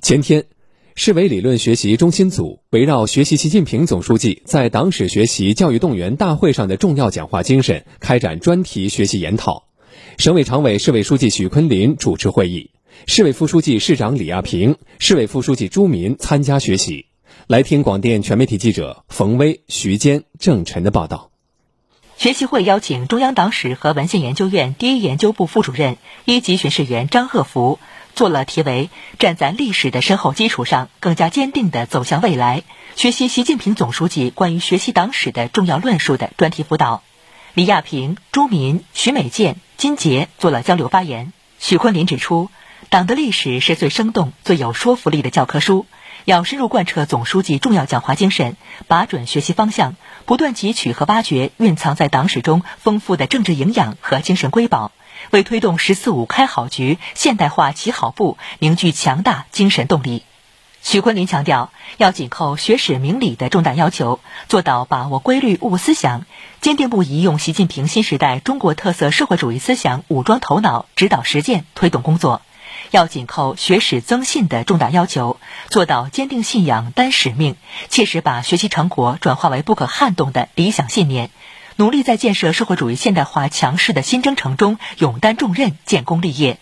前天，市委理论学习中心组围绕学习习近平总书记在党史学习教育动员大会上的重要讲话精神，开展专题学习研讨。省委常委、市委书记许昆林主持会议，市委副书记、市长李亚平、市委副书记朱民参加学习。来听广电全媒体记者冯威、徐坚、郑晨的报道。学习会邀请中央党史和文献研究院第一研究部副主任、一级巡视员张鹤福。做了题为“站在历史的深厚基础上，更加坚定地走向未来，学习习近平总书记关于学习党史的重要论述”的专题辅导。李亚平、朱民、徐美健、金杰做了交流发言。许昆林指出，党的历史是最生动、最有说服力的教科书，要深入贯彻总书记重要讲话精神，把准学习方向，不断汲取和挖掘蕴藏在党史中丰富的政治营养和精神瑰宝。为推动“十四五”开好局、现代化起好步，凝聚强大精神动力。徐昆林强调，要紧扣学史明理的重大要求，做到把握规律、悟思想，坚定不移用习近平新时代中国特色社会主义思想武装头脑，指导实践推动工作。要紧扣学史增信的重大要求，做到坚定信仰、担使命，切实把学习成果转化为不可撼动的理想信念。努力在建设社会主义现代化强势的新征程中勇担重任、建功立业，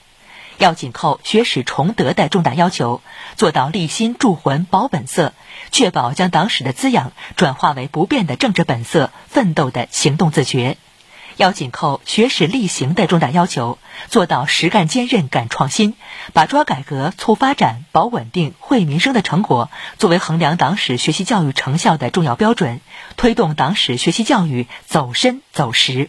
要紧扣学史崇德的重大要求，做到立心铸魂、保本色，确保将党史的滋养转化为不变的政治本色、奋斗的行动自觉。要紧扣学史力行的重大要求，做到实干坚韧、敢创新，把抓改革、促发展、保稳定、惠民生的成果作为衡量党史学习教育成效的重要标准，推动党史学习教育走深走实。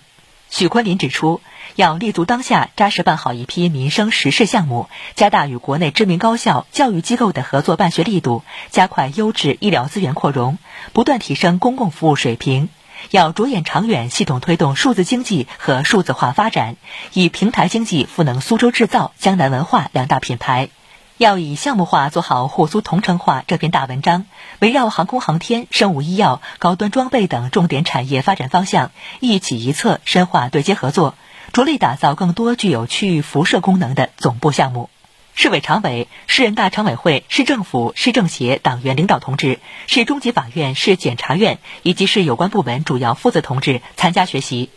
许昆林指出，要立足当下，扎实办好一批民生实事项目，加大与国内知名高校、教育机构的合作办学力度，加快优质医疗资源扩容，不断提升公共服务水平。要着眼长远，系统推动数字经济和数字化发展，以平台经济赋能苏州制造、江南文化两大品牌。要以项目化做好沪苏同城化这篇大文章，围绕航空航天、生物医药、高端装备等重点产业发展方向，一起一策深化对接合作，着力打造更多具有区域辐射功能的总部项目。市委常委、市人大常委会、市政府、市政协党员领导同志、市中级法院、市检察院以及市有关部门主要负责同志参加学习。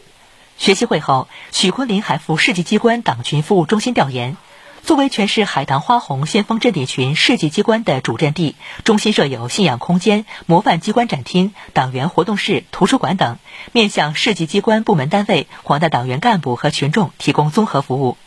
学习会后，许昆林还赴市级机关党群服务中心调研。作为全市海棠花红先锋阵地群市级机关的主阵地，中心设有信仰空间、模范机关展厅、党员活动室、图书馆等，面向市级机关部门单位、广大党员干部和群众提供综合服务。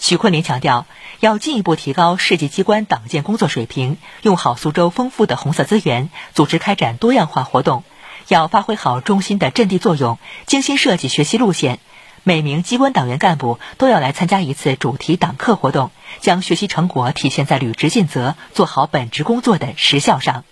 徐昆林强调，要进一步提高市级机关党建工作水平，用好苏州丰富的红色资源，组织开展多样化活动。要发挥好中心的阵地作用，精心设计学习路线。每名机关党员干部都要来参加一次主题党课活动，将学习成果体现在履职尽责、做好本职工作的实效上。